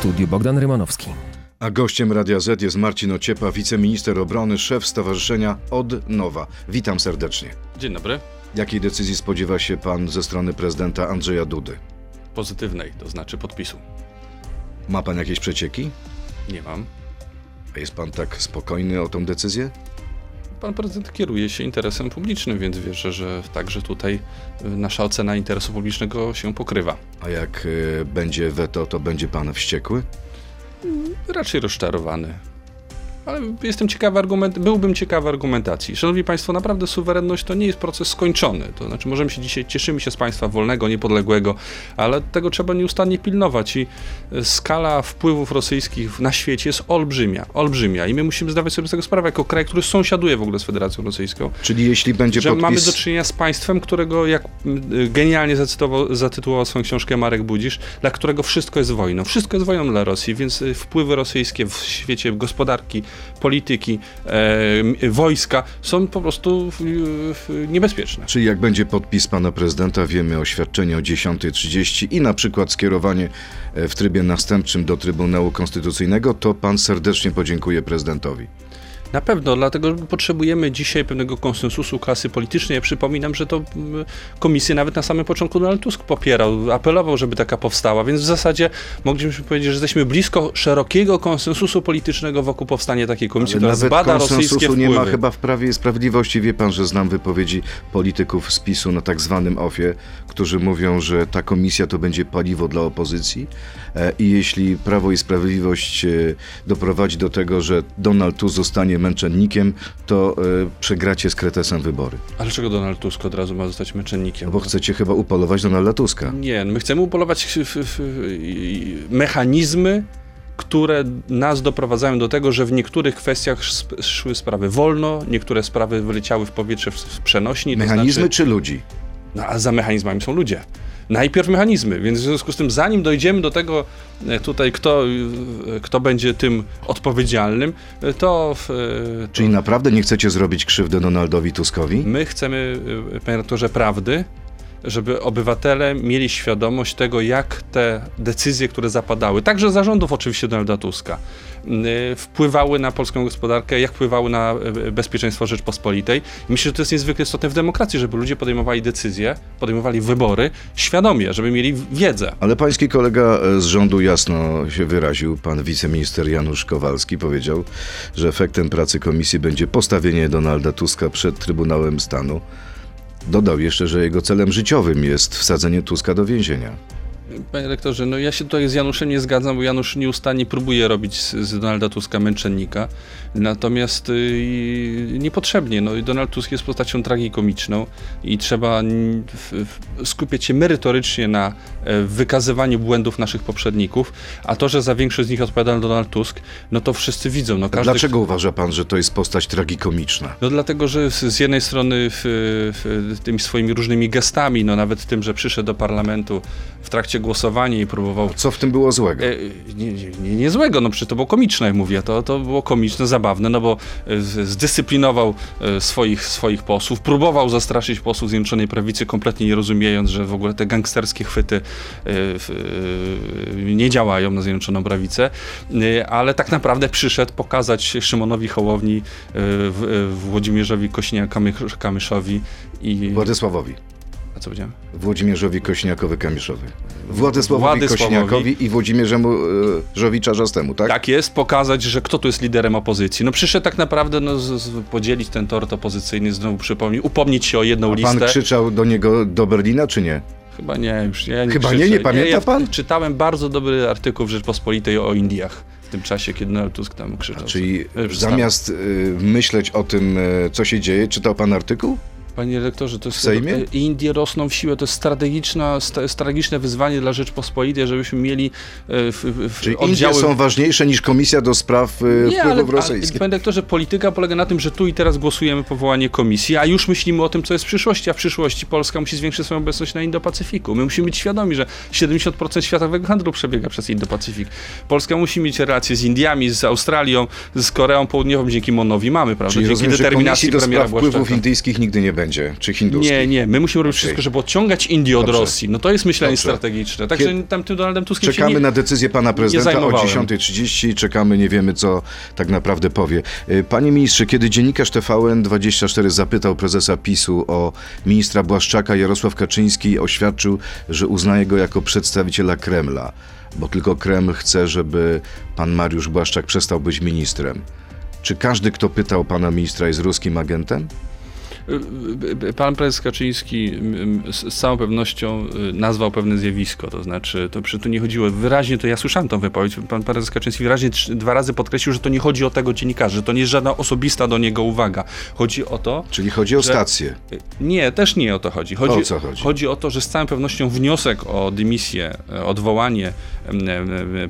studiu Bogdan Rymanowski. A gościem Radia Z jest Marcin Ociepa, wiceminister obrony, szef Stowarzyszenia Od Nowa. Witam serdecznie. Dzień dobry. Jakiej decyzji spodziewa się pan ze strony prezydenta Andrzeja Dudy? Pozytywnej, to znaczy podpisu. Ma pan jakieś przecieki? Nie mam. A jest pan tak spokojny o tą decyzję? Pan prezydent kieruje się interesem publicznym, więc wierzę, że także tutaj y, nasza ocena interesu publicznego się pokrywa. A jak y, będzie weto, to będzie pan wściekły? Raczej rozczarowany. Ale jestem ciekawy argument, byłbym ciekawy argumentacji. Szanowni Państwo, naprawdę suwerenność to nie jest proces skończony. To znaczy, możemy się dzisiaj, cieszymy się z państwa wolnego, niepodległego, ale tego trzeba nieustannie pilnować i e, skala wpływów rosyjskich na świecie jest olbrzymia, olbrzymia i my musimy zdawać sobie z tego sprawę, jako kraj, który sąsiaduje w ogóle z Federacją Rosyjską, Czyli jeśli będzie że podpis... mamy do czynienia z państwem, którego, jak y, genialnie zacytował, zatytułował swoją książkę Marek Budzisz, dla którego wszystko jest wojną. Wszystko jest wojną dla Rosji, więc y, wpływy rosyjskie w świecie gospodarki, polityki, e, wojska są po prostu niebezpieczne. Czyli jak będzie podpis pana prezydenta, wiemy oświadczenie o 10.30 i na przykład skierowanie e, w trybie następczym do Trybunału Konstytucyjnego, to pan serdecznie podziękuje prezydentowi. Na pewno, dlatego potrzebujemy dzisiaj pewnego konsensusu klasy politycznej. Ja przypominam, że to mm, komisję nawet na samym początku Donald Tusk popierał, apelował, żeby taka powstała, więc w zasadzie moglibyśmy powiedzieć, że jesteśmy blisko szerokiego konsensusu politycznego wokół powstania takiej komisji, Ale która nawet zbada rosyjskie wpływy. nie ma chyba w Prawie i Sprawiedliwości. Wie pan, że znam wypowiedzi polityków z PiSu na tak zwanym OFie, którzy mówią, że ta komisja to będzie paliwo dla opozycji e, i jeśli Prawo i Sprawiedliwość e, doprowadzi do tego, że Donald Tusk zostanie męczennikiem, to e, przegracie z kretesem wybory. Ale dlaczego Donald Tusk od razu ma zostać męczennikiem? No bo chcecie chyba upolować Donalda Tuska. Nie, my chcemy upolować w, w, mechanizmy, które nas doprowadzają do tego, że w niektórych kwestiach sp- szły sprawy wolno, niektóre sprawy wyleciały w powietrze w, w przenośni. to Mechanizmy znaczy, czy ludzi? no, a za mechanizmami są ludzie. Najpierw mechanizmy, więc w związku z tym, zanim dojdziemy do tego e, tutaj, kto, e, kto będzie tym odpowiedzialnym, e, to, w, to Czyli naprawdę nie chcecie zrobić krzywdy Donaldowi Tuskowi? My chcemy, panie rektorze, prawdy, żeby obywatele mieli świadomość tego, jak te decyzje, które zapadały, także zarządów oczywiście Donalda Tuska, wpływały na polską gospodarkę, jak wpływały na y, bezpieczeństwo Rzeczpospolitej. Myślę, że to jest niezwykle istotne w demokracji, żeby ludzie podejmowali decyzje, podejmowali wybory świadomie, żeby mieli wiedzę. Ale pański kolega e, z rządu jasno się wyraził. Pan wiceminister Janusz Kowalski powiedział, że efektem pracy komisji będzie postawienie Donalda Tuska przed Trybunałem Stanu. Dodał jeszcze, że jego celem życiowym jest wsadzenie Tuska do więzienia. Panie rektorze, no ja się tutaj z Januszem nie zgadzam, bo Janusz nieustannie próbuje robić z, z Donalda Tuska męczennika, natomiast y, niepotrzebnie. No, i Donald Tusk jest postacią tragikomiczną i trzeba skupiać się merytorycznie na e, wykazywaniu błędów naszych poprzedników, a to, że za większość z nich odpowiada Donald Tusk, no to wszyscy widzą. No, każdy, Dlaczego uważa pan, że to jest postać tragikomiczna? no dlatego, że z, z jednej strony w, w, tymi swoimi różnymi gestami, no nawet tym, że przyszedł do parlamentu w trakcie głosowania i próbował Co w tym było złego? E, nie, nie, nie, złego, no przecież to było komiczne, jak mówię, to, to było komiczne, zabawne, no bo e, zdyscyplinował e, swoich, swoich posłów, próbował zastraszyć posłów Zjednoczonej Prawicy, kompletnie nie rozumiejąc, że w ogóle te gangsterskie chwyty e, nie działają na Zjednoczoną Prawicę, ale tak naprawdę przyszedł pokazać Szymonowi Hołowni, Włodzimierzowi Kośniak-Kamyszowi i... Władysławowi. A co powiedziałem? Włodzimierzowi Kośniakowi-Kamyszowi. Władysławowi Władysławowi. Kośniakowi i Włodzimierzemu Czarzastemu, tak? Tak jest, pokazać, że kto tu jest liderem opozycji. No przyszedł tak naprawdę no, z, z, podzielić ten tort opozycyjny, znowu przypomnieć, upomnieć się o jedną A pan listę. krzyczał do niego do Berlina, czy nie? Chyba nie, już nie. nie Chyba nie? krzyczę. Nie pamięta ja pan? Czytałem bardzo dobry artykuł w Rzeczpospolitej o Indiach w tym czasie, kiedy Donald Tusk tam krzyczał. Czyli E, zamiast y, myśleć o tym, y, co się dzieje, czytał pan artykuł? Panie rektorze, to jest... W Sejmie? e, Indie rosną w siłę, to jest strategiczna, sta- strategiczne wyzwanie dla Rzeczpospolitej, żebyśmy mieli e, w, w, Czyli oddziały... Indie są ważniejsze niż Komisja do Spraw Nie, ale, Wpływów ale Rosyjskich. panie doktorze, polityka polega na tym, że tu i teraz głosujemy powołanie komisji, a już myślimy o tym, co jest w przyszłości, a w przyszłości Polska musi zwiększyć swoją obecność na Indo-Pacyfiku. My musimy być świadomi, że 70% światowego handlu przebiega przez Indo-Pacyfik. Polska musi mieć relacje z Indiami, z Australią, z Koreą Południową, dzięki Monowi mamy, prawda? Czyli dzięki rozumiem, że determinacji Komisji do Spraw Wpływów. Indyjskich nigdy nie będzie, czy hinduski? Nie, nie, my musimy robić Okej. wszystko, żeby odciągać Indię od Dobrze. Rosji. No to jest myślenie Dobrze. strategiczne. Także Kiedy- tam tym Donaldem Tuskiem Czekamy nie... na decyzję pana prezydenta o zajmowałem. 10.30, czekamy, nie wiemy co tak naprawdę powie. Y, Panie ministrze, kiedy dziennikarz TVN24 zapytał prezesa PiSu o ministra Błaszczaka, Jarosław Kaczyński oświadczył, że uznaje go jako przedstawiciela Kremla, bo tylko Kreml chce, żeby pan Mariusz Błaszczak przestał być ministrem. Czy każdy, kto pytał pana ministra, jest ruskim agentem? Pan prezes Kaczyński z całą pewnością y, nazwał pewne zjawisko, to znaczy, to przy tu nie chodziło, wyraźnie to ja słyszałem tą wypowiedź, pan prezes Kaczyński wyraźnie dwa razy podkreślił, że to nie chodzi o tego dziennikarza, że to nie jest żadna osobista do niego uwaga. Chodzi o to, Czyli chodzi o Że- stację. y, nie, też nie o to chodzi. chodzi O co chodzi? Chodzi o to, że z całą pewnością wniosek o dymisję, e, odwołanie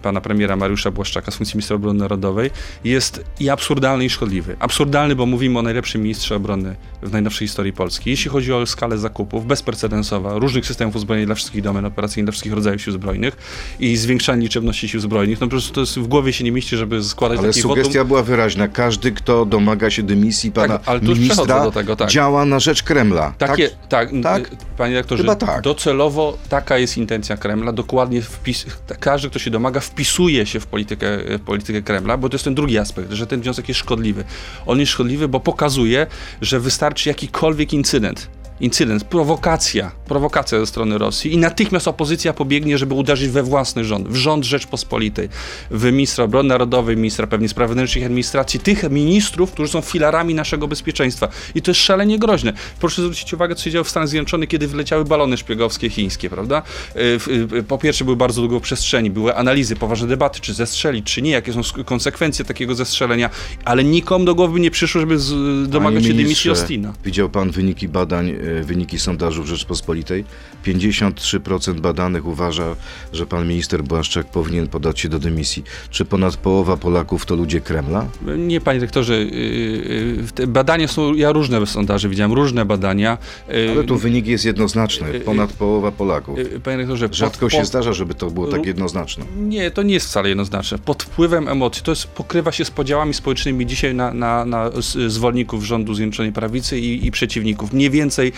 pana premiera Mariusza Błaszczaka z funkcji ministra obrony narodowej jest i absurdalny, i szkodliwy. Absurdalny, bo mówimy o najlepszym ministrze obrony w najnowszej historii Polski. Jeśli chodzi o skalę zakupów, bezprecedensowa, różnych systemów uzbrojenia dla wszystkich domen operacyjnych, dla wszystkich rodzajów sił zbrojnych i zwiększanie liczebności sił zbrojnych, no po prostu to jest w głowie się nie mieści, żeby składać Ale taki sugestia wotum. była wyraźna. Każdy, kto domaga się dymisji pana Tak, ale ministra, do tego, tak. działa na rzecz Kremla. Takie, tak, Tak? tak, panie Chyba tak. docelowo taka jest intencja Kremla, dokładnie wpis, każdy, kto się domaga, wpisuje się w politykę, w politykę Kremla, bo to jest ten drugi aspekt, że ten wniosek jest szkodliwy. On jest szkodliwy, bo pokazuje, że wystarczy jakikolwiek incydent, incydent, prowokacja, prowokacja ze strony Rosji i natychmiast opozycja pobiegnie, żeby uderzyć we własny rząd, w rząd Rzeczpospolitej, w ministra obrony narodowej, ministra pewnie spraw wewnętrznych administracji, tych ministrów, którzy są filarami naszego bezpieczeństwa. I to jest szalenie groźne. Proszę zwrócić uwagę, co się działo w Stanach Zjednoczonych, kiedy wyleciały balony szpiegowskie chińskie, prawda? W- y, Po pierwsze były bardzo długo w przestrzeni, były analizy, poważne debaty, czy zestrzelić, czy nie, jakie są konsekwencje takiego zestrzelenia, ale nikomu do głowy nie przyszło, żeby z, domagać się dymisji Ostina. Widział pan wyniki badań, e, wyniki sondażów Rzeczpospolitej? 53% badanych uważa, że pan minister Błaszczak powinien podać się do dymisji. Czy ponad połowa Polaków to ludzie Kremla? Nie, panie rektorze, y, y, badania są, ja różne sondaże widziałem, różne badania. Y, Ale tu wynik jest jednoznaczny. Ponad połowa Polaków. Panie rektorze, pod- Rzadko się pod- zdarza, żeby to było tak jednoznaczne. Nie, to nie jest wcale jednoznaczne. Pod wpływem emocji, to jest, pokrywa się z podziałami społecznymi dzisiaj na, na, na zwolenników rządu Zjednoczonej Prawicy i, i przeciwników. Mniej więcej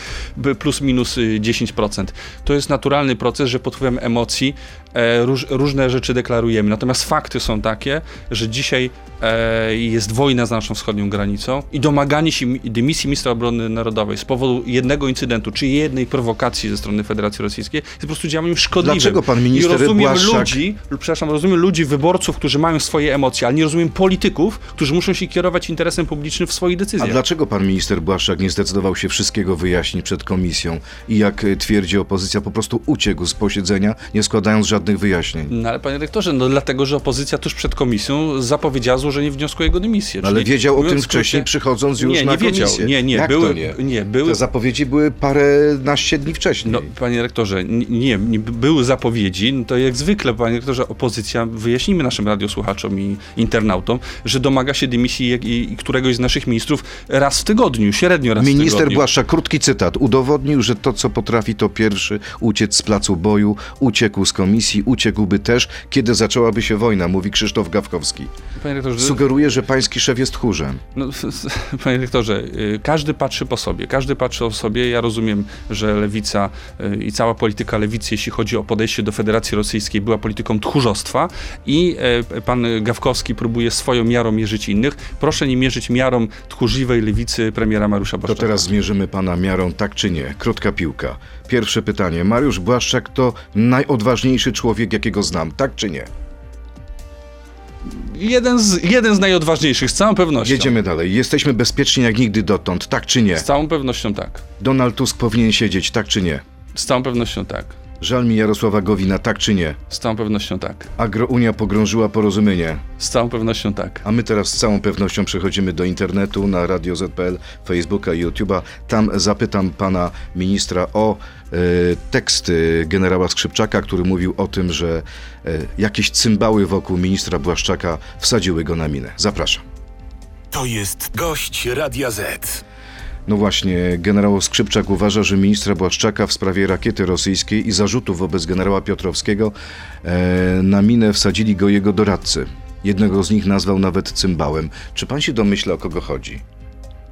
plus minus y, 10%. To jest naturalny proces, że pod wpływem emocji e, róż, różne rzeczy deklarujemy. Natomiast fakty są takie, że dzisiaj e, jest wojna z naszą wschodnią granicą i domaganie się mi- dymisji ministra obrony narodowej z powodu jednego incydentu, czy jednej prowokacji ze strony Federacji Rosyjskiej jest po prostu działaniem szkodliwym. Dlaczego pan minister I rozumiem Błaszczak- ludzi, przepraszam, rozumiem ludzi, wyborców, którzy mają swoje emocje, ale nie rozumiem polityków, którzy muszą się kierować interesem publicznym w swoich A decyzjach. dlaczego pan minister Błaszczak nie zdecydował się wszystkiego wyjaśnić przed komisją i jak e, twierdzi opozycja, po prostu uciekł z posiedzenia, nie składając żadnych wyjaśnień? No ale panie rektorze, no dlatego, że opozycja tuż przed komisją zapowiedziała złożenie wniosku o jego dymisję. No, Ale wiedział o tym w skrócie- wcześniej, przychodząc już nie, na nie wiedział. komisję. Nie, nie, Jak były, nie? nie, były Te zapowiedzi były parę naście dni wcześniej. No, panie rektorze, nie, nie były zapowiedzi, no to jak zwykle, panie rektorze, opozycja, wyjaśnijmy naszym radiosłuchaczom i internautom, że domaga się dymisji i, i któregoś z naszych ministrów raz w tygodniu, średnio raz w Minister tygodniu. Błaszczak, krótki cytat, udowodnił, że to, co potrafi, to pierwszy uciec z placu boju, uciekł z komisji, uciekłby też, kiedy zaczęłaby się wojna, mówi Krzysztof Gawkowski. Panie rektorze, Sugeruje, że pański szef jest tchórzem. No, panie rektorze, y, każdy patrzy po sobie, każdy patrzy o sobie. Ja rozumiem, że lewica y, i cała polityka lewicy, jeśli chodzi o podejście do Federacji Rosyjskiej, była polityką tchórzostwa i e, pan Gawkowski próbuje swoją miarą mierzyć innych. Proszę nie mierzyć miarą tchórzliwej lewicy premiera Mariusza To Błaszczaka. teraz zmierzymy pana miarą tak czy nie. Krótka piłka. Pierwsze pytanie. Mariusz Błaszczak to najodważniejszy człowiek, jakiego znam, tak czy nie? Jeden z, jeden z najodważniejszych, z całą pewnością. Jedziemy dalej. Jesteśmy bezpieczni jak nigdy dotąd, tak czy nie? Z całą pewnością tak. Donald Tusk powinien siedzieć, tak czy nie? Z całą pewnością tak. Żal mi Jarosława Gowina, tak czy nie? Z całą pewnością tak. Agrounia pogrążyła porozumienie. Z całą pewnością tak. A my teraz z całą pewnością przechodzimy do internetu, na Radio ZPL, Facebooka i YouTube'a. Tam zapytam pana ministra o e, tekst e, generała Skrzypczaka, który mówił o tym, że e, jakieś cymbały wokół ministra Błaszczaka wsadziły go na minę. Zapraszam. To jest gość Radia Z. No właśnie, generał Skrzypczak uważa, że ministra Błaszczaka w sprawie rakiety rosyjskiej i zarzutów wobec generała Piotrowskiego e, na minę wsadzili go jego doradcy. Jednego z nich nazwał nawet cymbałem. Czy pan się domyśla, o kogo chodzi?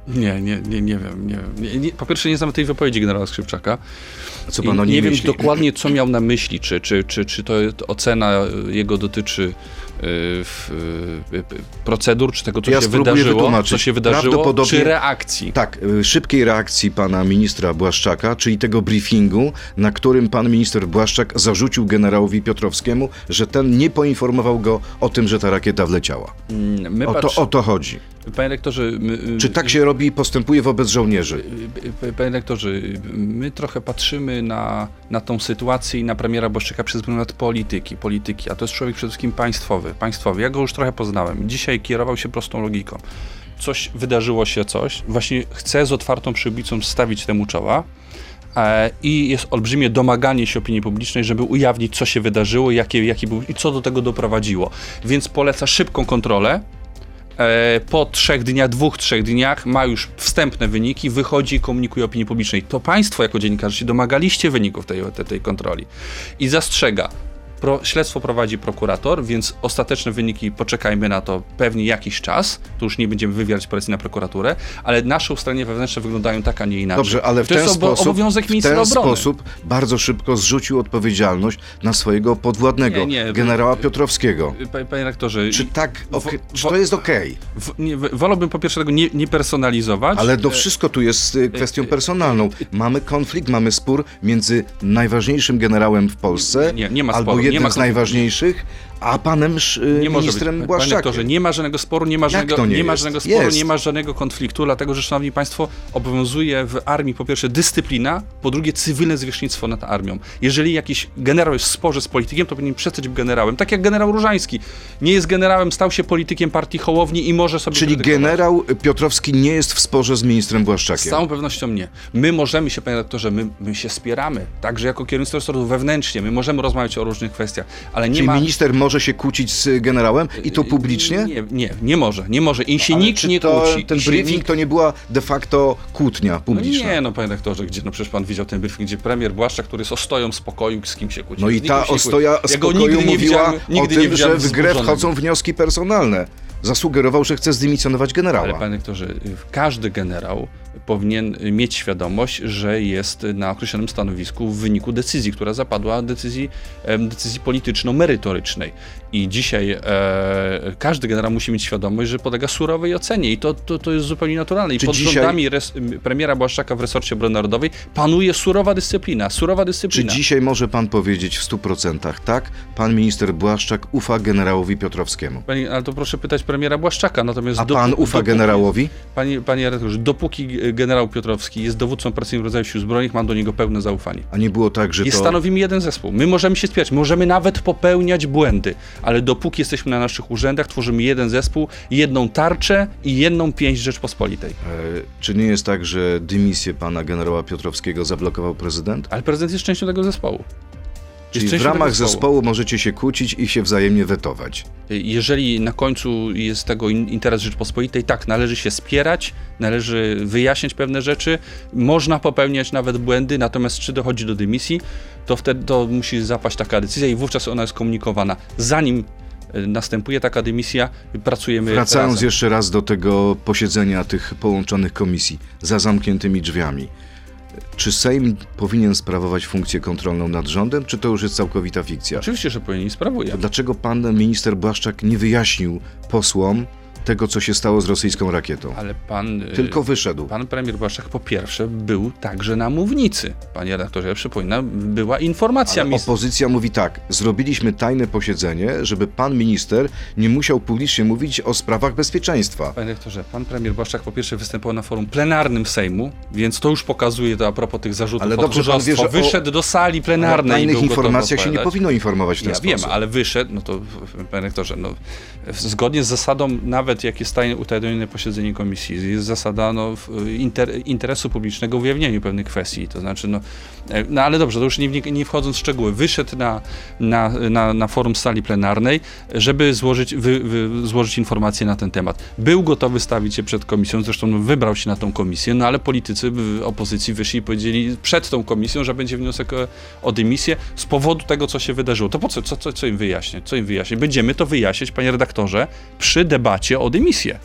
Nie, nie, nie, nie wiem. Nie, wiem. Nie, po pierwsze nie znam tej wypowiedzi generała Skrzypczaka. Co pan o niej nie wiem myśli? dokładnie, co miał na myśli, czy, czy, czy, czy to ocena jego dotyczy procedur, czy tego, co Ja się wydarzyło, co się wydarzyło, Prawdopodobnie- czy reakcji. Tak, y, szybkiej reakcji pana ministra Błaszczaka, czyli tego briefingu, na którym pan minister Błaszczak zarzucił generałowi Piotrowskiemu, że ten nie poinformował go o tym, że ta rakieta wleciała. Mm, My O to, patrz- o to chodzi. Panie rektorze, my, y, Czy tak się robi i postępuje wobec żołnierzy? y, y, Panie rektorze, y, my trochę patrzymy na, na tą sytuację i na premiera Błaszczyka przez pryzmat polityki, polityki, a to jest człowiek przede wszystkim państwowy, państwowy. Ja go już trochę poznałem. Dzisiaj kierował się prostą logiką. Coś, wydarzyło się coś, właśnie chce z otwartą przybicą stawić temu czoła, E, I jest olbrzymie domaganie się opinii publicznej, żeby ujawnić, co się wydarzyło, jakie, jaki był i co do tego doprowadziło. Więc poleca szybką kontrolę. E, Po trzech dniach, dwóch, trzech dniach ma już wstępne wyniki, wychodzi i komunikuje opinii publicznej. To państwo jako dziennikarze się domagaliście wyników tej, tej kontroli. I zastrzega, Pro, śledztwo prowadzi prokurator, więc ostateczne wyniki poczekajmy na to pewnie jakiś czas. Tu już nie będziemy wywierać presji na prokuraturę, ale nasze ustalenia wewnętrzne wyglądają tak, a nie inaczej. Dobrze, ale w ten sposób, obowiązek w ten sposób bardzo szybko zrzucił odpowiedzialność na swojego podwładnego, Nie, nie, generała Piotrowskiego. Panie, rektorze, Czy tak, w- czy to jest okej? nie, w- wolałbym po pierwsze tego nie, nie personalizować. Ale to wszystko tu jest y, kwestią personalną. Mamy konflikt, mamy spór między najważniejszym generałem w Polsce, Nie, nie ma albo sporu, jednym ma z najważniejszych, a panem y, nie może być. ministrem Panie Błaszczakiem. rektorze, nie ma żadnego sporu, nie ma żadnego, nie nie ma żadnego sporu, Jest. nie ma żadnego konfliktu, dlatego że, szanowni państwo, obowiązuje w armii po pierwsze dyscyplina, po drugie cywilne zwierzchnictwo nad armią. Jeżeli jakiś generał jest w sporze z politykiem, to powinien przestać być generałem. Tak jak generał Różański. Nie jest generałem, stał się politykiem partii Hołowni i może sobie Czyli generał Piotrowski nie jest w sporze z ministrem Z Błaszczakiem. całą pewnością nie. My możemy się, panie redaktorze, my, my się spieramy, także jako kierownictwo resortu wewnętrznie, my możemy rozmawiać o różnych kwestiach, ale nie Czyli ma... minister może się kłócić z generałem i to publicznie? Nie, nie, nie może, nie może. I się Ale nikt nie to, kłóci. ten briefing nikt... to nie była de facto kłótnia No publiczna. nie, no panie rektorze, gdzie, no przecież pan widział ten briefing, gdzie premier Błaszczak, który jest ostoją spokoju, z kim się kłóci. No i ta ostoja Ja spokoju nigdy nie mówiła o tym, że w grę wchodzą wnioski personalne. Zasugerował, że chce zdymisjonować generała. Ale panie rektorze, każdy generał powinien mieć świadomość, że jest na określonym stanowisku w wyniku decyzji, która zapadła, decyzji, decyzji polityczno-merytorycznej. I dzisiaj e, każdy generał musi mieć świadomość, że podlega surowej ocenie i to, to, to jest zupełnie naturalne. I Czy pod dzisiaj- rządami res, premiera Błaszczaka w resorcie obrony narodowej panuje surowa dyscyplina, surowa Czy dyscyplina. dzisiaj może pan powiedzieć w 100% tak? Pan minister Błaszczak ufa generałowi Piotrowskiemu. Ale to proszę pytać premiera Błaszczaka. Natomiast A dopó- pan ufa dopóki- generałowi? Panie, panie redaktorze, dopóki generał Piotrowski jest dowódcą operacyjnym rodzaju sił zbrojnych, mam do niego pełne zaufanie. A nie było tak, że I to... stanowimy jeden zespół. My możemy się spierać, możemy nawet popełniać błędy, ale dopóki jesteśmy na naszych urzędach, tworzymy jeden zespół, jedną tarczę i jedną pięść Rzeczpospolitej. E, Czy nie jest tak, że dymisję pana generała Piotrowskiego zablokował prezydent? Ale prezydent jest częścią tego zespołu. Czyli w ramach tego zespołu możecie się kłócić i się wzajemnie wetować. Jeżeli na końcu jest tego in- interes Rzeczpospolitej, tak, należy się spierać, należy wyjaśniać pewne rzeczy, można popełniać nawet błędy, natomiast czy dochodzi do dymisji, to wtedy to musi zapaść taka decyzja i wówczas ona jest komunikowana. Zanim e, następuje taka dymisja, pracujemy Wracając razem. jeszcze raz do tego posiedzenia tych połączonych komisji za zamkniętymi drzwiami. Czy Sejm powinien sprawować funkcję kontrolną nad rządem, czy to już jest całkowita fikcja? Oczywiście, że powinien i sprawuje. To dlaczego pan minister Błaszczak nie wyjaśnił posłom tego, co się stało z rosyjską rakietą? Ale pan... e, Tylko wyszedł. Pan premier Błaszczak po pierwsze był także na mównicy. Panie redaktorze, ja przypominam, była informacja Ale opozycja mówi tak, zrobiliśmy tajne posiedzenie, żeby pan minister nie musiał publicznie mówić o sprawach bezpieczeństwa. Panie rektorze, pan premier Błaszczak po pierwsze występował na forum plenarnym Sejmu, więc to już pokazuje to a propos tych zarzutów Ale o dobrze pan wie, że o- Wyszedł do sali plenarnej był gotowy informacjach się nie powinno informować w ten Ja sposób. wiem, ale wyszedł, no to panie rektorze, no, zgodnie z zasadą, nawet jak jest tajne, posiedzenie komisji, jest zasada no, inter, interesu publicznego w ujawnieniu pewnych kwestii, to znaczy, no, e, no ale dobrze, to już nie, nie wchodząc w szczegóły, wyszedł na, na, na, na forum sali plenarnej, żeby złożyć, wy, wy, złożyć informacje na ten temat. Był gotowy stawić się przed komisją, zresztą wybrał się na tą komisję, no ale politycy opozycji wyszli i powiedzieli przed tą komisją, że będzie wniosek o, o dymisję z powodu tego, co się wydarzyło. To po co, co, co, co im wyjaśniać? Co im wyjaśniać? Będziemy to wyjaśniać, panie redaktorze, przy debacie o dymisję.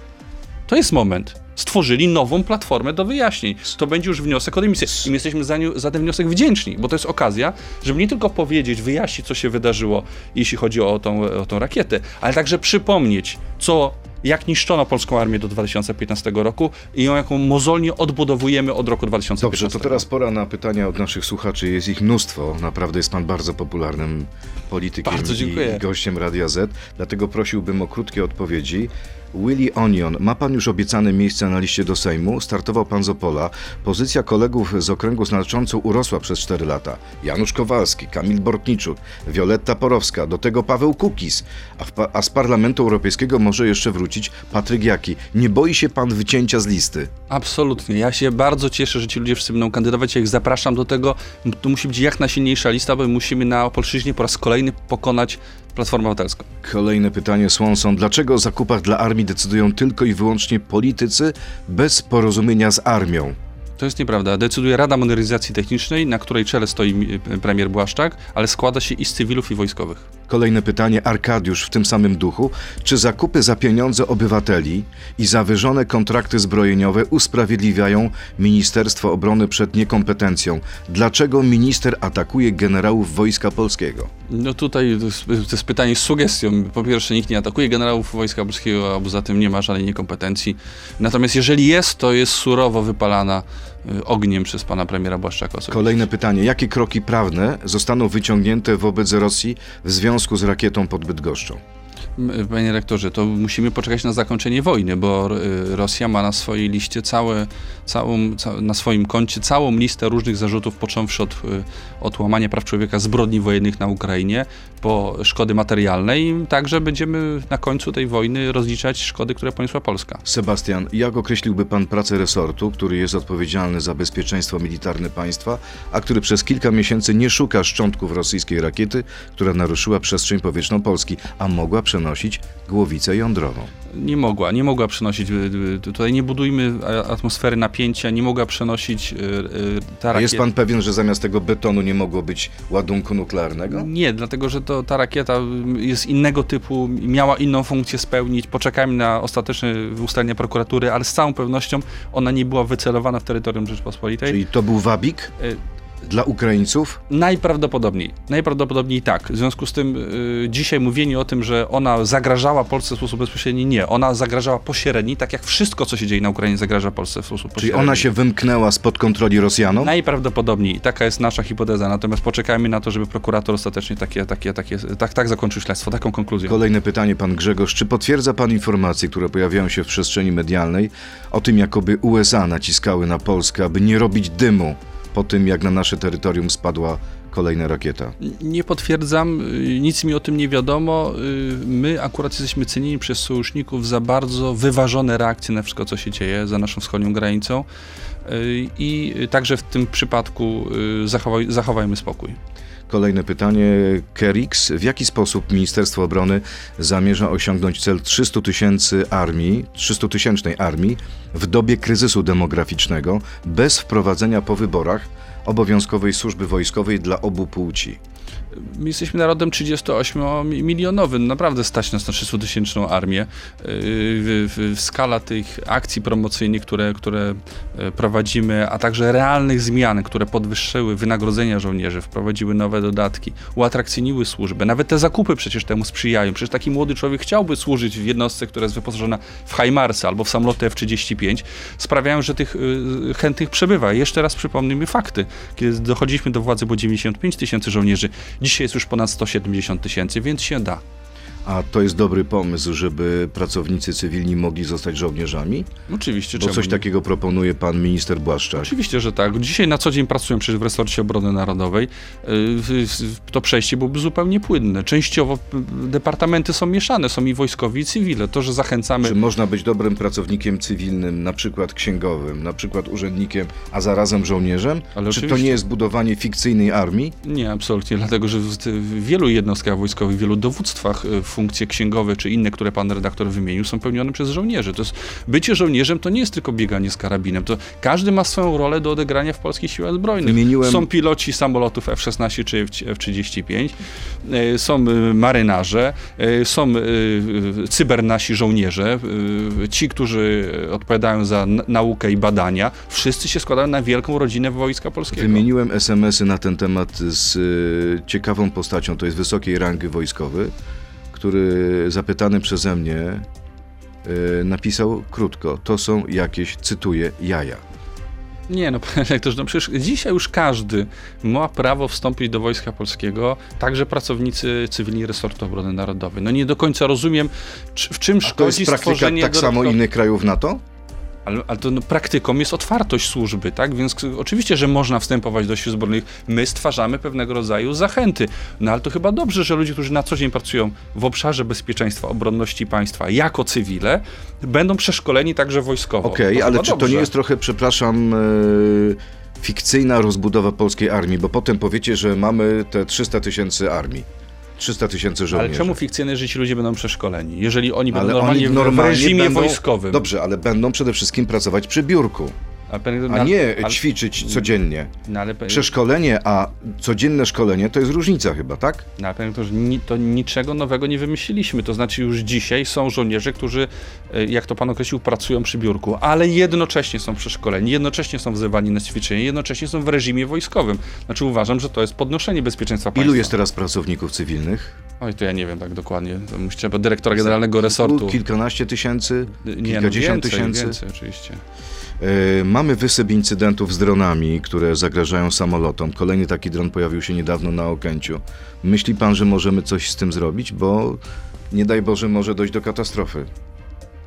To jest moment. stworzyli nową platformę do wyjaśnień. To będzie już wniosek od emisji. I my jesteśmy za, nią, za ten wniosek wdzięczni, bo to jest okazja, żeby nie tylko powiedzieć, wyjaśnić, co się wydarzyło, jeśli chodzi o tą, o tą rakietę, ale także przypomnieć, co jak niszczono polską armię do 2015 roku i ją jaką mozolnie odbudowujemy od roku 2015. Dobrze, to teraz pora na pytania od naszych słuchaczy. Jest ich mnóstwo. Naprawdę jest pan bardzo popularnym politykiem Bardzo i gościem Radia Z. Dlatego prosiłbym o krótkie odpowiedzi. Willy Onion, ma pan już obiecane miejsce na liście do Sejmu? Startował pan z Opola. Pozycja kolegów z okręgu znacząco urosła przez 4 lata. Janusz Kowalski, Kamil Bortniczuk, Wioletta Porowska, do tego Paweł Kukis. A, a z Parlamentu Europejskiego może jeszcze wrócić Patryk Jaki. Nie boi się pan wycięcia z listy? Absolutnie. Ja się bardzo cieszę, że ci ludzie wszyscy będą kandydować. Ja ich zapraszam do tego. To musi być jak najsilniejsza lista, bo musimy na Opolszczyźnie po raz kolejny pokonać Platformę Obywatelską. Kolejne pytanie Swanson. Dlaczego o zakupach dla armii decydują tylko i wyłącznie politycy bez porozumienia z armią? To jest nieprawda. Decyduje Rada Modernizacji Technicznej, na której czele stoi premier Błaszczak, ale składa się i z cywilów, i wojskowych. Kolejne pytanie Arkadiusz w tym samym duchu. Czy zakupy za pieniądze obywateli i zawyżone kontrakty zbrojeniowe usprawiedliwiają Ministerstwo Obrony przed niekompetencją? Dlaczego minister atakuje generałów Wojska Polskiego? No tutaj to jest, pytanie z sugestią. Po pierwsze, nikt nie atakuje generałów Wojska Polskiego, a poza tym nie ma żadnej niekompetencji. Natomiast jeżeli jest, to jest surowo wypalana ogniem przez pana premiera Błaszczaka osobiście. Kolejne pytanie. Jakie kroki prawne zostaną wyciągnięte wobec Rosji w związku z rakietą pod Bydgoszczą? Panie rektorze, to musimy poczekać na zakończenie wojny, bo y, Rosja ma na swojej liście całe, całą, ca, na swoim koncie całą listę różnych zarzutów, począwszy od, y, od łamania praw człowieka, zbrodni wojennych na Ukrainie, po szkody materialne i także będziemy na końcu tej wojny rozliczać szkody, które poniosła Polska. Sebastian, jak określiłby pan pracę resortu, który jest odpowiedzialny za bezpieczeństwo militarne państwa, a który przez kilka miesięcy nie szuka szczątków rosyjskiej rakiety, która naruszyła przestrzeń powietrzną Polski, a mogła przenosić głowicę jądrową? Nie mogła, nie mogła przenosić, y, y, tutaj nie budujmy atmosfery napięcia, nie mogła przenosić y, ta rakieta. jest pan pewien, że zamiast tego betonu nie mogło być ładunku nuklearnego? Nie, dlatego że to, ta rakieta jest innego typu, miała inną funkcję spełnić. Poczekajmy na ostateczne ustalenia prokuratury, ale z całą pewnością ona nie była wycelowana w terytorium Rzeczpospolitej. Czyli to był wabik Y, dla Ukraińców? Najprawdopodobniej. Najprawdopodobniej tak. W związku z tym y, dzisiaj mówienie o tym, że ona zagrażała Polsce w sposób bezpośredni, nie. Ona zagrażała pośredni, tak jak wszystko, co się dzieje na Ukrainie, zagraża Polsce w sposób Czyli pośredni. ona się wymknęła spod kontroli Rosjanom? Najprawdopodobniej. Taka jest nasza hipoteza. Natomiast poczekajmy na to, żeby prokurator ostatecznie takie, takie, takie, tak, tak zakończył śledztwo, taką konkluzję. Kolejne pytanie, pan Grzegorz. Czy potwierdza pan informacje, które pojawiają się w przestrzeni medialnej o tym, jakoby USA naciskały na Polskę, aby nie robić dymu po tym, jak na nasze terytorium spadła kolejna rakieta? Nie potwierdzam, y, nic mi o tym nie wiadomo. Y, My akurat jesteśmy cenieni przez sojuszników za bardzo wyważone reakcje na wszystko, co się dzieje za naszą wschodnią granicą. Y, I także w tym przypadku y, zachowaj, zachowajmy spokój. Kolejne pytanie. Kerix. W jaki sposób Ministerstwo Obrony zamierza osiągnąć cel 300 tysięcy armii, 300 tysięcznej armii w dobie kryzysu demograficznego bez wprowadzenia po wyborach obowiązkowej służby wojskowej dla obu płci? My jesteśmy narodem 38-milionowym. Naprawdę stać nas na 300-tysięczną armię. W- Skala tych akcji promocyjnych, które, które e, prowadzimy, a także realnych zmian, które podwyższyły wynagrodzenia żołnierzy, wprowadziły nowe dodatki, uatrakcyjniły służbę. Nawet te zakupy przecież temu sprzyjają. Przecież taki młody człowiek chciałby służyć w jednostce, która jest wyposażona w Hajmarsy albo w samoloty F-35. Sprawiają, że tych y, chętnych przebywa. Jeszcze raz przypomnijmy fakty. Kiedy dochodziliśmy do władzy, było 95 tysięcy żołnierzy. Dzisiaj jest już ponad 170 tysięcy, więc się da. A to jest dobry pomysł, żeby pracownicy cywilni mogli zostać żołnierzami? Oczywiście, Bo coś nie? takiego proponuje pan minister Błaszczak. Oczywiście, że tak. Dzisiaj na co dzień pracują przecież w resorcie obrony narodowej. W- w- To przejście byłoby zupełnie płynne. Częściowo y, departamenty są mieszane, są i wojskowi, i cywile. To, że zachęcamy... Czy można być dobrym pracownikiem cywilnym, na przykład księgowym, na przykład urzędnikiem, a zarazem żołnierzem? Ale Czy to nie jest budowanie fikcyjnej armii? Nie, absolutnie, dlatego że w, w wielu jednostkach wojskowych, w wielu dowództwach y, funkcje księgowe czy inne, które pan redaktor wymienił, są pełnione przez żołnierzy. To jest, bycie żołnierzem to nie jest tylko bieganie z karabinem. To każdy ma swoją rolę do odegrania w polskich siłach zbrojnych. Wymieniłem- Są piloci samolotów F-16 czy F-35, e, są e, marynarze, e, są cybernasi żołnierze, ci, którzy odpowiadają za naukę i badania. Wszyscy się składają na wielką rodzinę Wojska Polskiego. Wymieniłem SMS-y na ten temat z ciekawą postacią, to jest wysokiej rangi wojskowy, który zapytany przeze mnie y, napisał krótko, to są jakieś, cytuję, jaja. Nie no, panie rektorze, no przecież dzisiaj już każdy ma prawo wstąpić do Wojska Polskiego, także pracownicy cywilni resortu obrony narodowej. No nie do końca rozumiem, w czym A to szkodzi jest praktyka stworzenie tak samo innych krajów NATO? Ale, ale to no, praktyką jest otwartość służby, tak? Więc oczywiście, że można wstępować do sił zbrojnych. My stwarzamy pewnego rodzaju zachęty. No ale to chyba dobrze, że ludzie, którzy na co dzień pracują w obszarze bezpieczeństwa, obronności państwa jako cywile, będą przeszkoleni także wojskowo. Okej, To ale czy to dobrze. nie jest trochę, przepraszam, y, fikcyjna rozbudowa polskiej armii? Bo potem powiecie, że mamy te 300 tysięcy armii, 300 tysięcy żołnierzy. Ale czemu fikcyjne, że ci ludzie będą przeszkoleni? Jeżeli oni będą Ale normalnie, oni w- w normalnie reżimie będą, wojskowym. Dobrze, ale będą przede wszystkim pracować przy biurku, A, na- nie ćwiczyć codziennie. No ale, Przeszkolenie, a codzienne szkolenie to jest różnica chyba, tak? no, ale panie doktorze, ni, to niczego nowego nie wymyśliliśmy. To znaczy już dzisiaj są żołnierze, którzy, e, jak to pan określił, pracują przy biurku, ale jednocześnie są przeszkoleni, jednocześnie są wzywani na ćwiczenie, jednocześnie są w reżimie wojskowym. Znaczy uważam, że to jest podnoszenie bezpieczeństwa państwa. Ilu jest teraz pracowników cywilnych? Oj, to ja nie wiem tak dokładnie. To musicie, bo dyrektora generalnego resortu. Kilkanaście tysięcy? Nie, no, kilkadziesiąt więcej, tysięcy? Więcej, oczywiście. E, Mamy wysyp incydentów z dronami, które zagrażają samolotom. Kolejny taki dron pojawił się niedawno na Okęciu. Myśli pan, że możemy coś z tym zrobić? Bo nie daj Boże może dojść do katastrofy.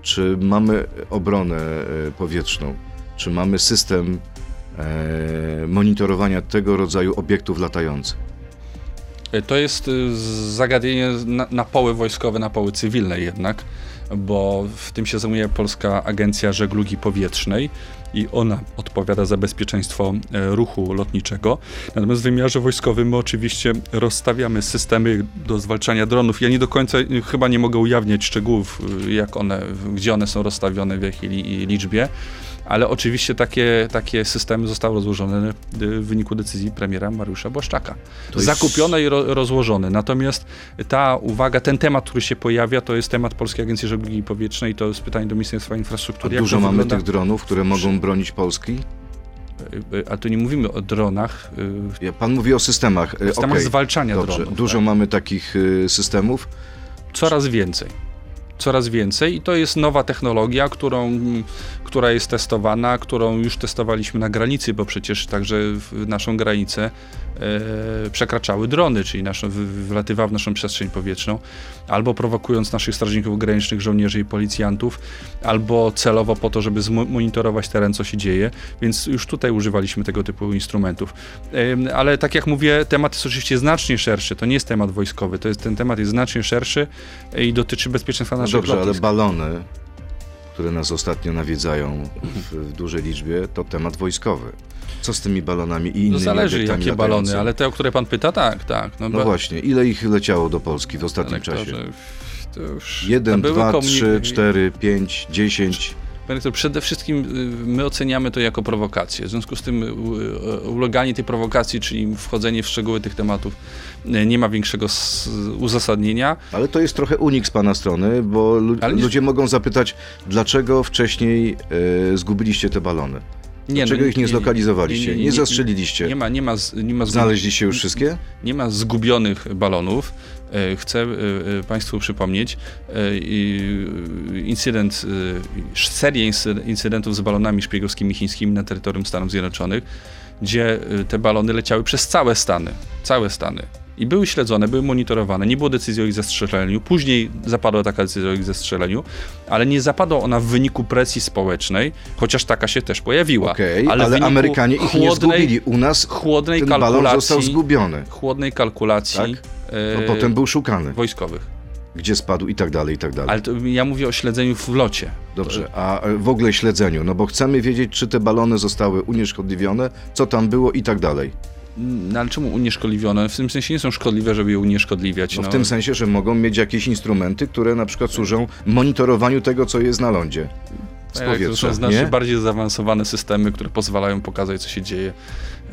Czy mamy obronę e, powietrzną? Czy mamy system e, monitorowania tego rodzaju obiektów latających? To jest zagadnienie na, na poły wojskowe, na poły cywilne jednak, bo w tym się zajmuje Polska Agencja Żeglugi Powietrznej i ona odpowiada za bezpieczeństwo e, ruchu lotniczego. Natomiast w wymiarze wojskowym my oczywiście rozstawiamy systemy do zwalczania dronów. Ja nie do końca y, chyba nie mogę ujawniać szczegółów, y, jak one, gdzie one są rozstawione, w jakiej li- liczbie. Ale oczywiście takie, takie systemy zostały rozłożone y, w wyniku decyzji premiera Mariusza Błaszczaka. Jest- Zakupione i ro, rozłożone. Natomiast ta uwaga, ten temat, który się pojawia, to jest temat Polskiej Agencji Żeglugi Powietrznej, to jest pytanie do Ministerstwa A Infrastruktury. Jak dużo mamy wygląda? tych dronów, które mogą bronić Polski? Y, y, A tu nie mówimy o dronach, Pan mówi o systemach. systemach okej. zwalczania Dobrze, dronów. dużo tak? mamy takich systemów. Coraz więcej. Coraz więcej i to jest nowa technologia, którą, która jest testowana, którą już testowaliśmy na granicy, bo przecież także naszą granicę e, przekraczały drony, czyli naszą, wlatywały w naszą przestrzeń powietrzną, albo prowokując naszych strażników granicznych, żołnierzy i policjantów, albo celowo po to, żeby zmonitorować teren, co się dzieje, więc już tutaj używaliśmy tego typu instrumentów. Em, Ale tak jak mówię, temat jest oczywiście znacznie szerszy, to nie jest temat wojskowy, to jest, ten temat jest znacznie szerszy e, i dotyczy bezpieczeństwa No naszych dobrze, lotnisk. ale balony, które nas ostatnio nawiedzają w, w dużej liczbie, to temat wojskowy. Co z tymi balonami i no innymi no zależy jakie latający? balony, ale te, o które pan pyta, tak, tak. No, no ba... właśnie, ile ich leciało do Polski w ostatnim Elektorze, czasie? To już... 1, 2, 3, 4, 5, 10 przede wszystkim y, my oceniamy to jako prowokację. W związku z tym y, y, uleganie tej prowokacji, czyli wchodzenie w szczegóły tych tematów, nie ma większego uzasadnienia. Ale to jest trochę unik z pana strony, bo lu Ale... ludzie mogą zapytać, dlaczego wcześniej e, zgubiliście te balony? Nie, no Dlaczego no, ich nie, nie zlokalizowaliście? Nie, nie, nie zastrzeliliście? Nie ma, nie ma, nie ma. Znaleźliście już wszystkie? Nie ma zgubionych balonów. E, Chcę e, e, Państwu przypomnieć incydent, serię incy- incydentów z balonami szpiegowskimi chińskimi na terytorium Stanów Zjednoczonych, gdzie te balony leciały przez całe Stany. Całe Stany. I były śledzone, były monitorowane, nie było decyzji o ich zestrzeleniu. Później zapadła taka decyzja o ich zestrzeleniu, ale nie zapadła ona w wyniku presji społecznej, chociaż taka się też pojawiła. W ale, wyniku Amerykanie ich nie chłodnej- zgubili. U nas chłodnej ten balon kalkulacji, został zgubiony. chłodnej kalkulacji Tak? E, No, potem był szukany. wojskowych. Gdzie spadł i tak dalej, i tak dalej. Ale to, ja mówię o śledzeniu w locie. Dobrze, a e, w ogóle śledzeniu, no bo chcemy wiedzieć, czy te balony zostały unieszkodliwione, co tam było i tak dalej. No ale czemu unieszkodliwione? W tym sensie nie są szkodliwe, żeby je unieszkodliwiać. No, w tym sensie, że mogą mieć jakieś instrumenty, które na przykład służą monitorowaniu tego, co jest na lądzie. Z Tak, to powietrza, są znacznie nie? bardziej zaawansowane systemy, które pozwalają pokazać, co się dzieje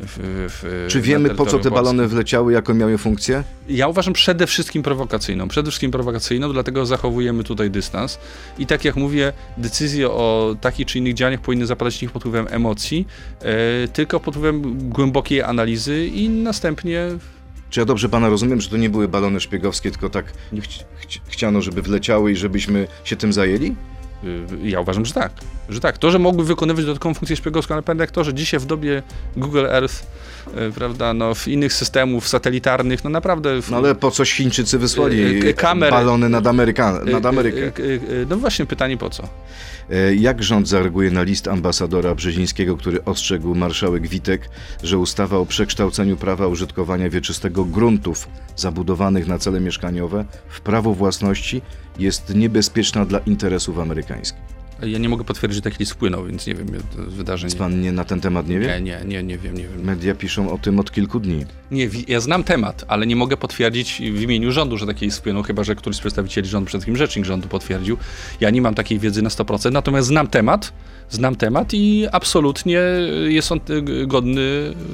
w, w, Czy wiemy, po co te balony Polski. wleciały, jaką miały funkcję? Ja uważam przede wszystkim prowokacyjną. Przede wszystkim prowokacyjną, dlatego zachowujemy tutaj dystans. I tak jak mówię, decyzje o takich czy innych działaniach powinny zapadać nie pod wpływem emocji, e, tylko pod wpływem głębokiej analizy i następnie Czy ja dobrze pana rozumiem, że to nie były balony szpiegowskie, tylko tak chci- chci- chciano, żeby wleciały i żebyśmy się tym zajęli? Y, ja uważam, że tak. Że tak. To, że mogły wykonywać dodatkową funkcję szpiegowską, ale pamiętaj jak to, że dzisiaj w dobie Google Earth, e, prawda, no, w innych systemów satelitarnych, no naprawdę... W, No ale po coś Chińczycy wysłali Y, y, kamery- balony nad, Ameryka, y, nad y, Amerykę? y, y, y, No właśnie pytanie po co? Jak rząd zareaguje na list ambasadora Brzezińskiego, który ostrzegł marszałek Witek, że ustawa o przekształceniu prawa użytkowania wieczystego gruntów zabudowanych na cele mieszkaniowe w prawo własności jest niebezpieczna dla interesów amerykańskich? Ja nie mogę potwierdzić, że taki list wpłynął, więc nie wiem. Więc pan nie, na ten temat nie wie? Nie, nie, nie, nie wiem, nie wiem. Media piszą o tym od kilku dni. Nie, ja znam temat, ale nie mogę potwierdzić w imieniu rządu, że taki jest wpłynął, chyba że któryś z przedstawicieli rządu, przede wszystkim rzecznik rządu potwierdził. Ja nie mam takiej wiedzy na 100%, natomiast znam temat, znam temat i absolutnie jest on godny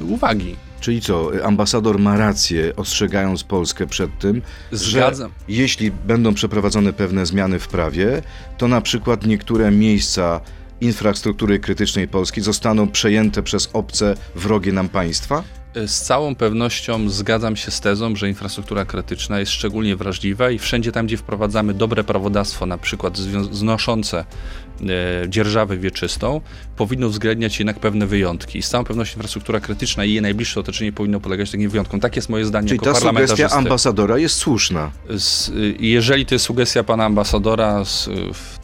uwagi. Czyli co, ambasador ma rację, ostrzegając Polskę przed tym, Zgadzam. że jeśli będą przeprowadzone pewne zmiany w prawie, to na przykład niektóre miejsca infrastruktury krytycznej Polski zostaną przejęte przez obce, wrogie nam państwa? Z całą pewnością zgadzam się z tezą, że infrastruktura krytyczna jest szczególnie wrażliwa i wszędzie tam, gdzie wprowadzamy dobre prawodawstwo, na przykład znoszące e, dzierżawę wieczystą, powinno uwzględniać jednak pewne wyjątki. I z całą pewnością infrastruktura krytyczna i jej najbliższe otoczenie powinno polegać takim wyjątkom. Tak jest moje zdanie Czyli jako ta sugestia ambasadora jest słuszna. Z, y, jeżeli to jest sugestia pana ambasadora, z, y,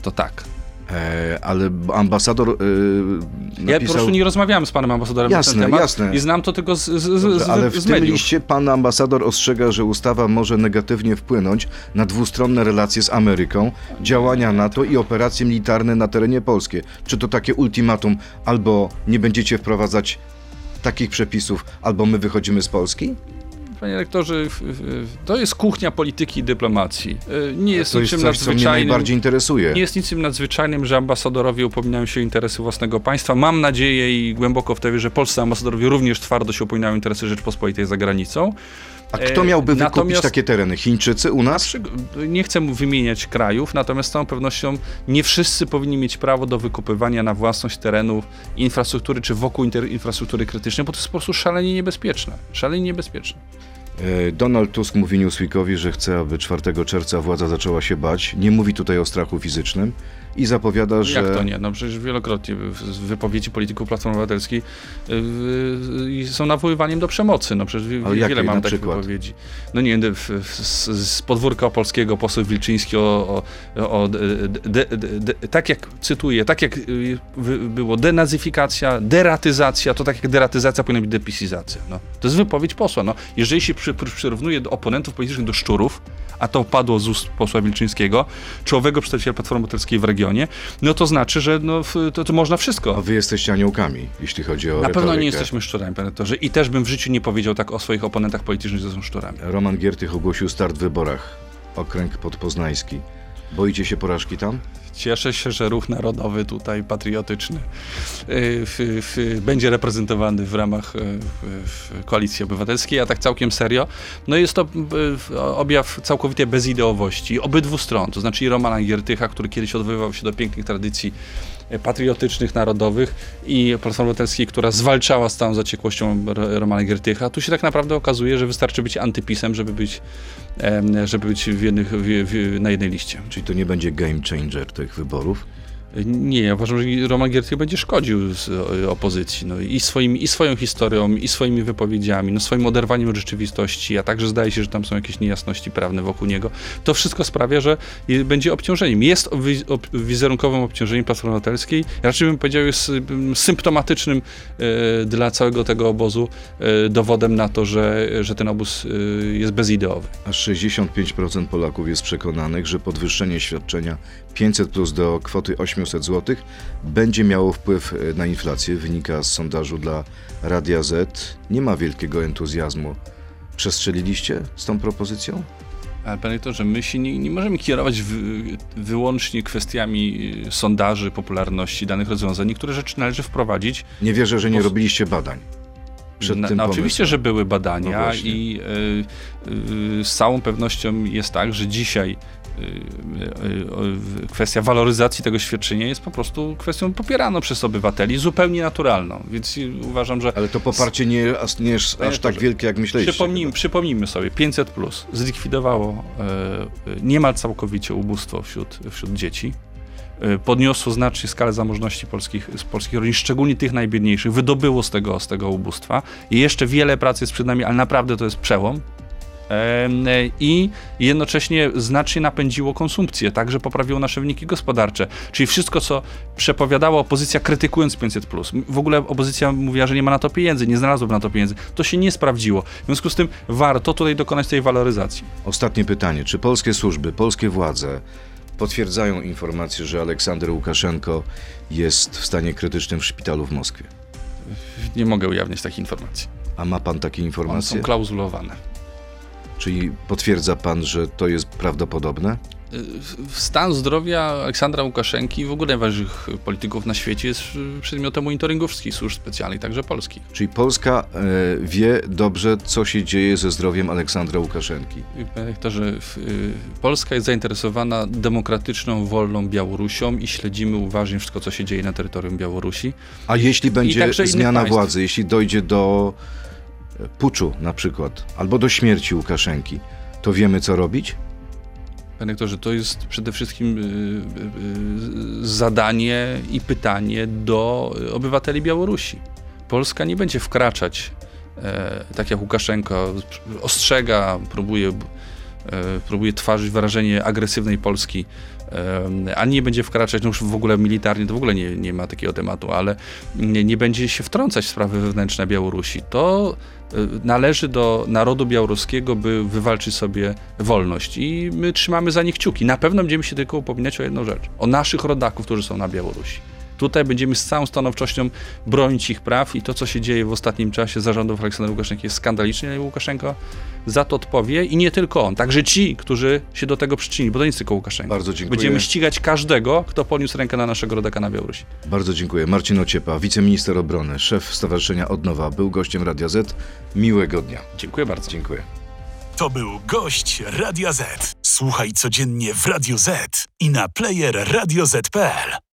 to tak. E, ale ambasador e, napisał... Ja po prostu nie rozmawiałem z panem ambasadorem Jasne, na ten temat jasne. i znam to tylko z, z, z, Dobrze, z, ale w tym mediów. liście pan ambasador ostrzega, że ustawa może negatywnie wpłynąć na dwustronne relacje z Ameryką, działania NATO i operacje militarne na terenie Polskie. Czy to takie ultimatum, albo nie będziecie wprowadzać takich przepisów, albo my wychodzimy z Polski? Panie rektorze, to jest kuchnia polityki i dyplomacji. Y, Nie jest to jest niczym coś, co mnie nadzwyczajnym. najbardziej interesuje. Nie jest niczym nadzwyczajnym, że ambasadorowie upominają się o interesy własnego państwa. Mam nadzieję i głęboko w to wierzę, że polscy ambasadorowie również twardo się upominają o interesy Rzeczpospolitej za granicą. A kto miałby wykupić Natomiast- takie tereny? Chińczycy u nas? Nie chcę mu wymieniać krajów, natomiast z całą pewnością nie wszyscy powinni mieć prawo do wykupywania na własność terenów infrastruktury czy wokół infrastruktury krytycznej, bo to jest po prostu szalenie niebezpieczne. Szalenie niebezpieczne. E, Donald Tusk mówi Newsweekowi, że chce, aby 4 czerwca władza zaczęła się bać. Nie mówi tutaj o strachu fizycznym i zapowiada, że... Jak to nie? No przecież wielokrotnie w- wypowiedzi polityków Platformy Obywatelskiej yy, yy, są nawoływaniem do przemocy. No przecież Ale wiele jakiej mam takich wypowiedzi. No nie z, podwórka opolskiego poseł Wilczyński o, o, o de, de, de, tak jak cytuję, tak jak wy- było denazyfikacja, deratyzacja, to tak jak deratyzacja powinna być depisizacja. No. To jest wypowiedź posła. No. Jeżeli się przy, przy, przyrównuje do oponentów politycznych do szczurów, a to padło z ust posła Wilczyńskiego, czołowego przedstawiciela Platformy Obywatelskiej w regionie, no to znaczy, że no, to, to można A wszystko. wy jesteście aniołkami, jeśli chodzi o Na pewno retorykę. nie jesteśmy szczurami, panie rektorze. I też bym w życiu nie powiedział tak o swoich oponentach politycznych, że są szczurami. Roman Giertych ogłosił start w wyborach. Okręg podpoznański. Boicie się porażki tam? Cieszę się, że ruch narodowy tutaj, patriotyczny, y, w, w, będzie reprezentowany w ramach y, w, Koalicji Obywatelskiej, a tak całkiem serio. No jest to y, objaw całkowitej bezideowości obydwu stron, to znaczy i Romana Giertycha, który kiedyś odwoływał się do pięknych tradycji patriotycznych, narodowych i Platformy Obywatelskiej, która zwalczała z całą zaciekłością Ro- Romana Giertycha. Tu się tak naprawdę okazuje, że wystarczy być antypisem, żeby być, żeby być w jednych, w, w, na jednej liście. Czyli to nie będzie game changer tych wyborów? Nie, ja uważam, że Roman Giertych będzie szkodził z e, opozycji. No, i, swoimi, I swoją historią, i swoimi wypowiedziami, no, swoim oderwaniem od rzeczywistości, a także zdaje się, że tam są jakieś niejasności prawne wokół niego. To wszystko sprawia, że będzie obciążeniem. Jest wizerunkowym obciążeniem Platformy Obywatelskiej. Raczej bym powiedział, jest symptomatycznym e, dla całego tego obozu e, dowodem na to, że, że ten obóz jest bezideowy. Aż 65% Polaków jest przekonanych, że podwyższenie świadczenia 500 plus do kwoty 8 800 zł będzie miało wpływ e, na inflację, wynika z sondażu dla Radia Z. Nie ma wielkiego entuzjazmu. Przestrzeliliście z tą propozycją? Ale panie rektorze, my się nie, nie możemy kierować wy, wyłącznie kwestiami y, sondaży, popularności danych rozwiązań. Niektóre rzeczy należy wprowadzić. Nie wierzę, że nie robiliście badań. Przed Na, tym no, oczywiście, że były No badania właśnie. i y, y, z całą pewnością jest tak, że dzisiaj kwestia waloryzacji tego świadczenia jest po prostu kwestią popieraną przez obywateli, zupełnie naturalną. Więc y, uważam, że Ale to poparcie nie, aż- nie jest aż tak wielkie, jak myśleliście. Przypomnijmy, przypomnijmy sobie, 500 plus zlikwidowało e, niemal całkowicie ubóstwo wśród, wśród dzieci. E, podniosło znacznie skalę zamożności polskich, z polskich rodzin, szczególnie tych najbiedniejszych, wydobyło z tego, z tego ubóstwa. I jeszcze wiele pracy jest przed nami, ale naprawdę to jest przełom. E, I jednocześnie znacznie napędziło konsumpcję, także poprawiło nasze wyniki gospodarcze. Czyli wszystko, co przepowiadała opozycja, krytykując 500. W ogóle opozycja mówiła, że nie ma na to pieniędzy, nie znalazłoby na to pieniędzy. To się nie sprawdziło. W związku z tym warto tutaj dokonać tej waloryzacji. Ostatnie pytanie. Czy polskie służby, polskie władze potwierdzają informację, że Aleksander Łukaszenko jest w stanie krytycznym w szpitalu w Moskwie? Nie mogę ujawniać takich informacji. A ma pan takie One informacje? są klauzulowane. Czyli potwierdza pan, że to jest prawdopodobne? Y, Stan zdrowia Aleksandra Łukaszenki i w ogóle najważniejszych polityków na świecie jest y, przedmiotem monitoringu wszystkich służb specjalnych, także polskich. Czyli Polska e, wie dobrze, co się dzieje ze zdrowiem Aleksandra Łukaszenki. Panie rektorze, y, Polska jest zainteresowana demokratyczną, wolną Białorusią i śledzimy uważnie wszystko, co się dzieje na terytorium Białorusi. A jeśli będzie zmiana władzy, jeśli dojdzie do puczu na przykład, albo do śmierci Łukaszenki, to wiemy, co robić? Panie rektorze, to jest przede wszystkim y, y, y, zadanie i pytanie do obywateli Białorusi. Polska nie będzie wkraczać, e, tak jak Łukaszenko ostrzega, próbuje, e, próbuje tworzyć wrażenie agresywnej Polski, e, a nie będzie wkraczać, no już w ogóle militarnie to w ogóle nie, nie ma takiego tematu, ale nie, nie będzie się wtrącać w sprawy wewnętrzne Białorusi. To należy do narodu białoruskiego, by wywalczyć sobie wolność i my trzymamy za nich kciuki. Na pewno będziemy się tylko upominać o jedną rzecz, o naszych rodaków, którzy są na Białorusi. Tutaj będziemy z całą stanowczością bronić ich praw i to, co się dzieje w ostatnim czasie zarządów Aleksandra Łukaszenki jest skandaliczne i Łukaszenko za to odpowie i nie tylko on, także ci, którzy się do tego przyczynili, bo to nie jest tylko Łukaszenko. Bardzo dziękuję. Będziemy ścigać każdego, kto podniósł rękę na naszego rodaka na Białorusi. Bardzo dziękuję. Marcin Ociepa, wiceminister obrony, szef Stowarzyszenia Odnowa, był gościem Radia Z. Miłego dnia. Dziękuję bardzo. Dziękuję. To był gość Radia Z. Słuchaj codziennie w Radio Z i na player radioz.pl.